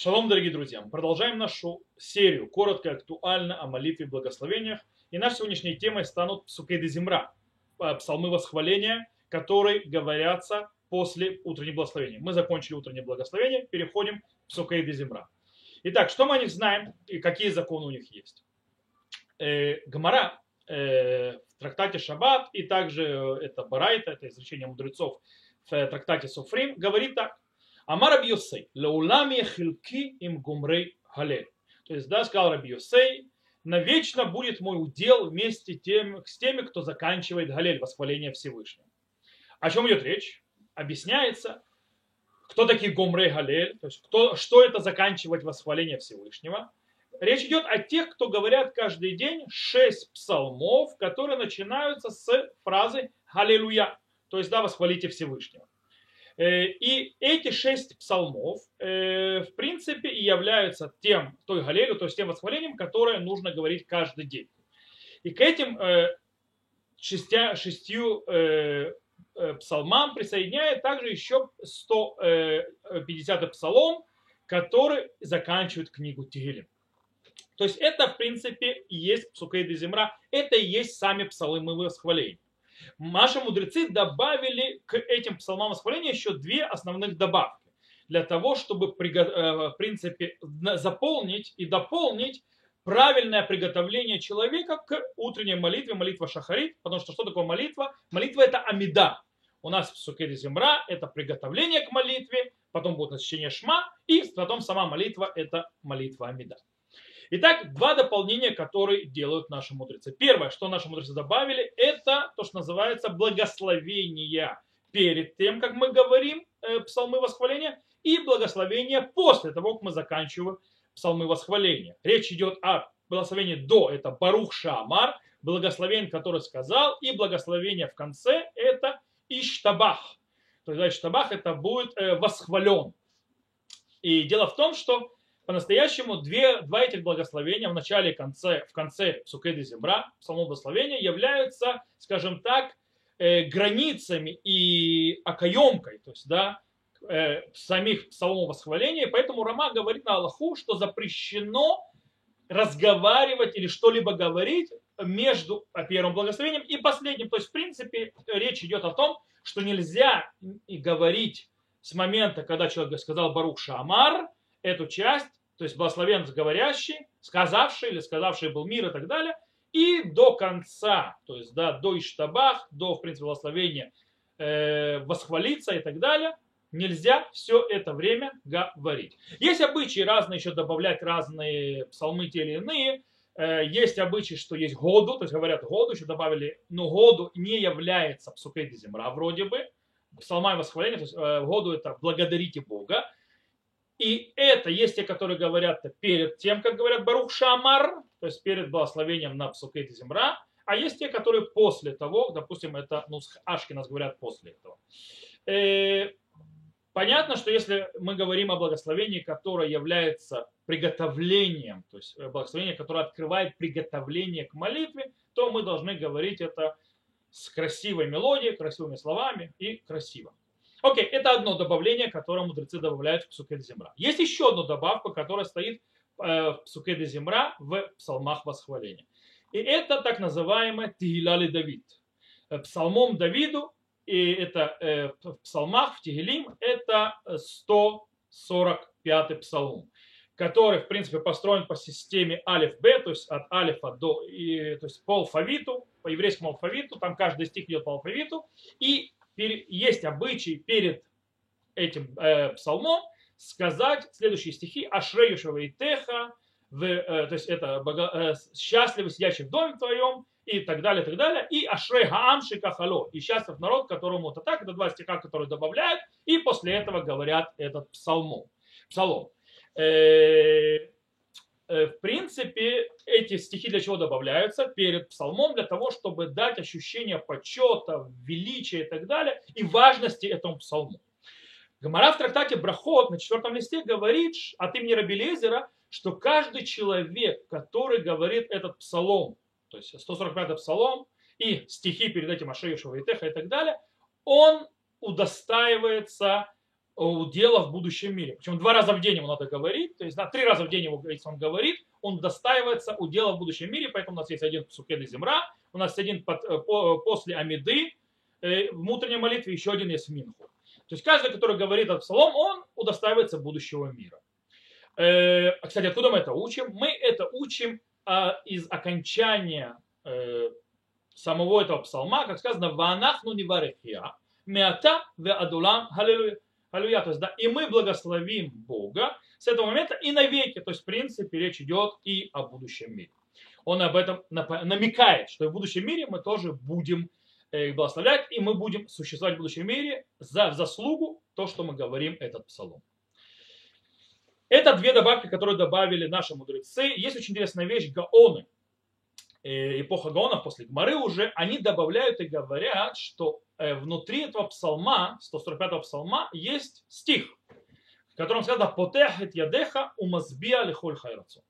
Шалом, дорогие друзья! Мы продолжаем нашу серию коротко и актуально о молитве и благословениях. И нашей сегодняшней темой станут псукей де земра, э, псалмы восхваления, которые говорятся после утреннего благословения. Мы закончили утреннее благословение, переходим к псукей де земра. Итак, что мы о них знаем и какие законы у них есть? Э, Гамара э, в трактате Шаббат и также э, это Барайта, это изречение мудрецов в трактате Суфрим, говорит так. Амар Раби Йосей, лаулами хилки им гумрей халель. То есть, да, сказал Раби Йосей, навечно будет мой удел вместе тем, с теми, кто заканчивает галель, восхваление Всевышнего. О чем идет речь? Объясняется, кто такие гумрей галель, то есть кто, что это заканчивать восхваление Всевышнего. Речь идет о тех, кто говорят каждый день шесть псалмов, которые начинаются с фразы «Халилуя», то есть «Да, восхвалите Всевышнего». И эти шесть псалмов, в принципе, и являются тем, той галелью, то есть тем восхвалением, которое нужно говорить каждый день. И к этим шестя, шестью псалмам присоединяет также еще 150 псалом, который заканчивает книгу Тилим. То есть это, в принципе, и есть Псукей де Земра, это и есть сами псалмы восхваления. Наши мудрецы добавили к этим псалмам восхваления еще две основных добавки. Для того, чтобы, в принципе, заполнить и дополнить правильное приготовление человека к утренней молитве, молитва Шахарит, потому что что такое молитва? Молитва это амида. У нас в Сукере Земра это приготовление к молитве, потом будет насыщение Шма, и потом сама молитва это молитва Амида. Итак, два дополнения, которые делают наши мудрецы. Первое, что наши мудрецы добавили, это то, что называется благословение перед тем, как мы говорим э, псалмы восхваления, и благословение после того, как мы заканчиваем псалмы восхваления. Речь идет о благословении до, это Барух Шамар, благословение, который сказал, и благословение в конце, это Иштабах. То есть Иштабах это будет э, восхвален. И дело в том, что по-настоящему две, два этих благословения в начале и конце, в конце Сукеды Земра, псалмов благословения, являются, скажем так, э, границами и окоемкой, то есть, да, э, самих псалмов восхваления. Поэтому Рама говорит на Аллаху, что запрещено разговаривать или что-либо говорить между первым благословением и последним. То есть, в принципе, речь идет о том, что нельзя говорить с момента, когда человек сказал Барух Шамар, эту часть, то есть благословен говорящий, сказавший или сказавший был мир и так далее, и до конца, то есть да, до Иштабах, до, в принципе, благословения э, восхвалиться и так далее, нельзя все это время говорить. Есть обычаи разные, еще добавлять разные псалмы те или иные, э, есть обычаи, что есть году, то есть говорят году, еще добавили, но году не является псукей земра вроде бы, псалма и восхваление, то есть э, году это благодарите Бога, и это есть те, которые говорят перед тем, как говорят Барух Шамар, то есть перед благословением на Псукете Земра, а есть те, которые после того, допустим, это ну, Ашки нас говорят после этого. Э, понятно, что если мы говорим о благословении, которое является приготовлением, то есть благословение, которое открывает приготовление к молитве, то мы должны говорить это с красивой мелодией, красивыми словами и красиво. Окей, это одно добавление, которое мудрецы добавляют в Псукед Земра. Есть еще одна добавка, которая стоит э, в Псукеде Земра в псалмах восхваления. И это так называемый Тигиляли Давид. Э, псалмом Давиду, и это э, в псалмах, в Тигилим, это 145 псалом, который, в принципе, построен по системе алиф-б, то есть от алифа до, и, то есть по алфавиту, по еврейскому алфавиту, там каждый стих идет по алфавиту, и есть обычай перед этим э, псалмом сказать следующие стихи. «Ашреюшева и теха», э, то есть это бого, э, «Счастливый сидящий в доме твоем» и так далее, и так далее, и «Ашрей хаамши кахало», и «Счастлив народ, которому это так», это два стиха, которые добавляют, и после этого говорят этот псалмом, псалом. Э, в принципе, эти стихи для чего добавляются? Перед псалмом для того, чтобы дать ощущение почета, величия и так далее, и важности этому псалму. Гамара в трактате Брахот на четвертом листе говорит от имени Рабелезера, что каждый человек, который говорит этот псалом, то есть 145-й псалом, и стихи перед этим Ашеюшева и Теха и так далее, он удостаивается удела в будущем мире. Причем два раза в день ему надо говорить, то есть да, три раза в день ему, если он говорит, он достаивается удела в будущем мире, поэтому у нас есть один Псукед и Земра, у нас есть один под, э, по, после Амиды, э, в внутренней молитве, еще один есть в Минху. То есть каждый, который говорит этот псалом, он удостаивается будущего мира. Э, кстати, откуда мы это учим? Мы это учим э, из окончания э, самого этого псалма, как сказано, «Ванахну неварехия, меата ве адулам халилуя». Аллилуйя. То есть, да, и мы благословим Бога с этого момента и навеки. То есть, в принципе, речь идет и о будущем мире. Он об этом намекает, что в будущем мире мы тоже будем э, благословлять, и мы будем существовать в будущем мире за заслугу то, что мы говорим этот псалом. Это две добавки, которые добавили наши мудрецы. Есть очень интересная вещь, гаоны. Э, эпоха гаонов после Гмары уже, они добавляют и говорят, что Э, внутри этого псалма, 145-го псалма, есть стих, в котором сказано «Потехет ядеха умазбия лихоль хайрацу».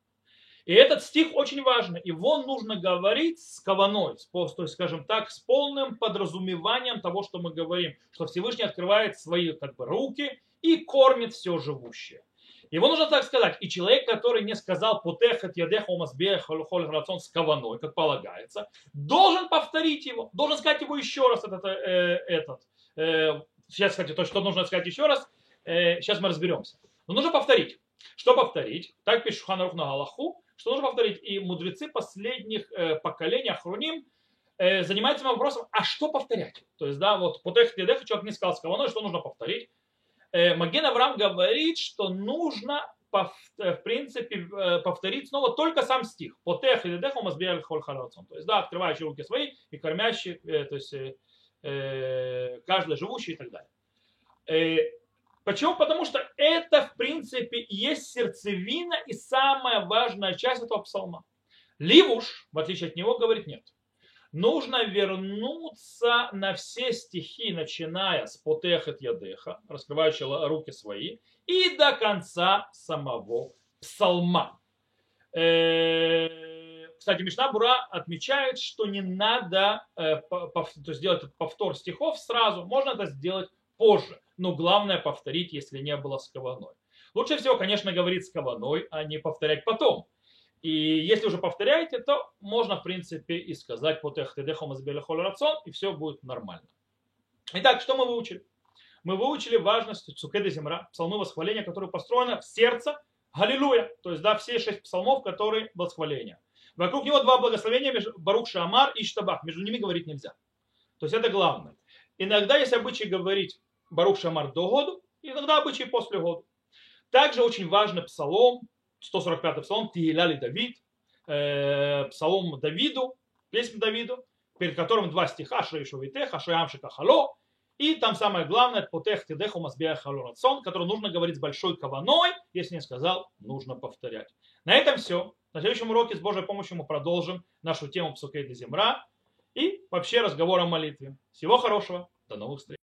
И этот стих очень важный. Его нужно говорить с каваной, то есть, скажем так, с полным подразумеванием того, что мы говорим, что Всевышний открывает свои как бы, руки и кормит все живущее. Его нужно так сказать. И человек, который не сказал «потехат ядеха умазбея холь рацион» с каваной, как полагается, должен повторить его, должен сказать его еще раз, этот, э, этот. Э, сейчас, кстати, то, что нужно сказать еще раз, э, сейчас мы разберемся. Но нужно повторить. Что повторить? Так пишет Шуханарух на Галаху, что нужно повторить. И мудрецы последних э, поколений, Ахруним, э, занимаются вопросом, а что повторять? То есть, да, вот «потехат ядеха» человек не сказал с каваной, что нужно повторить. Э, Маген Авраам говорит, что нужно э, в принципе э, повторить снова только сам стих. Потех и деху мазбиаль холь То есть, да, открывающий руки свои и кормящий, то есть каждый живущий и так далее. Почему? Потому что это, в принципе, есть сердцевина и самая важная часть этого псалма. Ливуш, в отличие от него, говорит нет нужно вернуться на все стихи, начиная с потехет ядеха, раскрывающего руки свои, и до конца самого псалма. Э, кстати, Мишна Бура отмечает, что не надо э, сделать повтор стихов сразу, можно это сделать позже, но главное повторить, если не было с каваной. Лучше всего, конечно, говорить с каваной, а не повторять потом. И если уже повторяете, то можно, в принципе, и сказать по рацион, и все будет нормально. Итак, что мы выучили? Мы выучили важность Цукеда Земра, псалмы восхваления, которые построены в сердце Галилуя. То есть, да, все шесть псалмов, которые восхваления. Вокруг него два благословения, Барух Шамар и Штабах. Между ними говорить нельзя. То есть, это главное. Иногда есть обычай говорить Барух Шамар до года, иногда обычай после года. Также очень важный псалом, 145 псалом, Тиеляли Давид, э, псалом Давиду, песнь Давиду, перед которым два стиха, Шрейшу Витех, Ашаямшика Хало, и там самое главное, Потех Тидеху Мазбия Халурацон, который нужно говорить с большой каваной, если не сказал, нужно повторять. На этом все. На следующем уроке с Божьей помощью мы продолжим нашу тему Псукей Земра и вообще разговор о молитве. Всего хорошего, до новых встреч.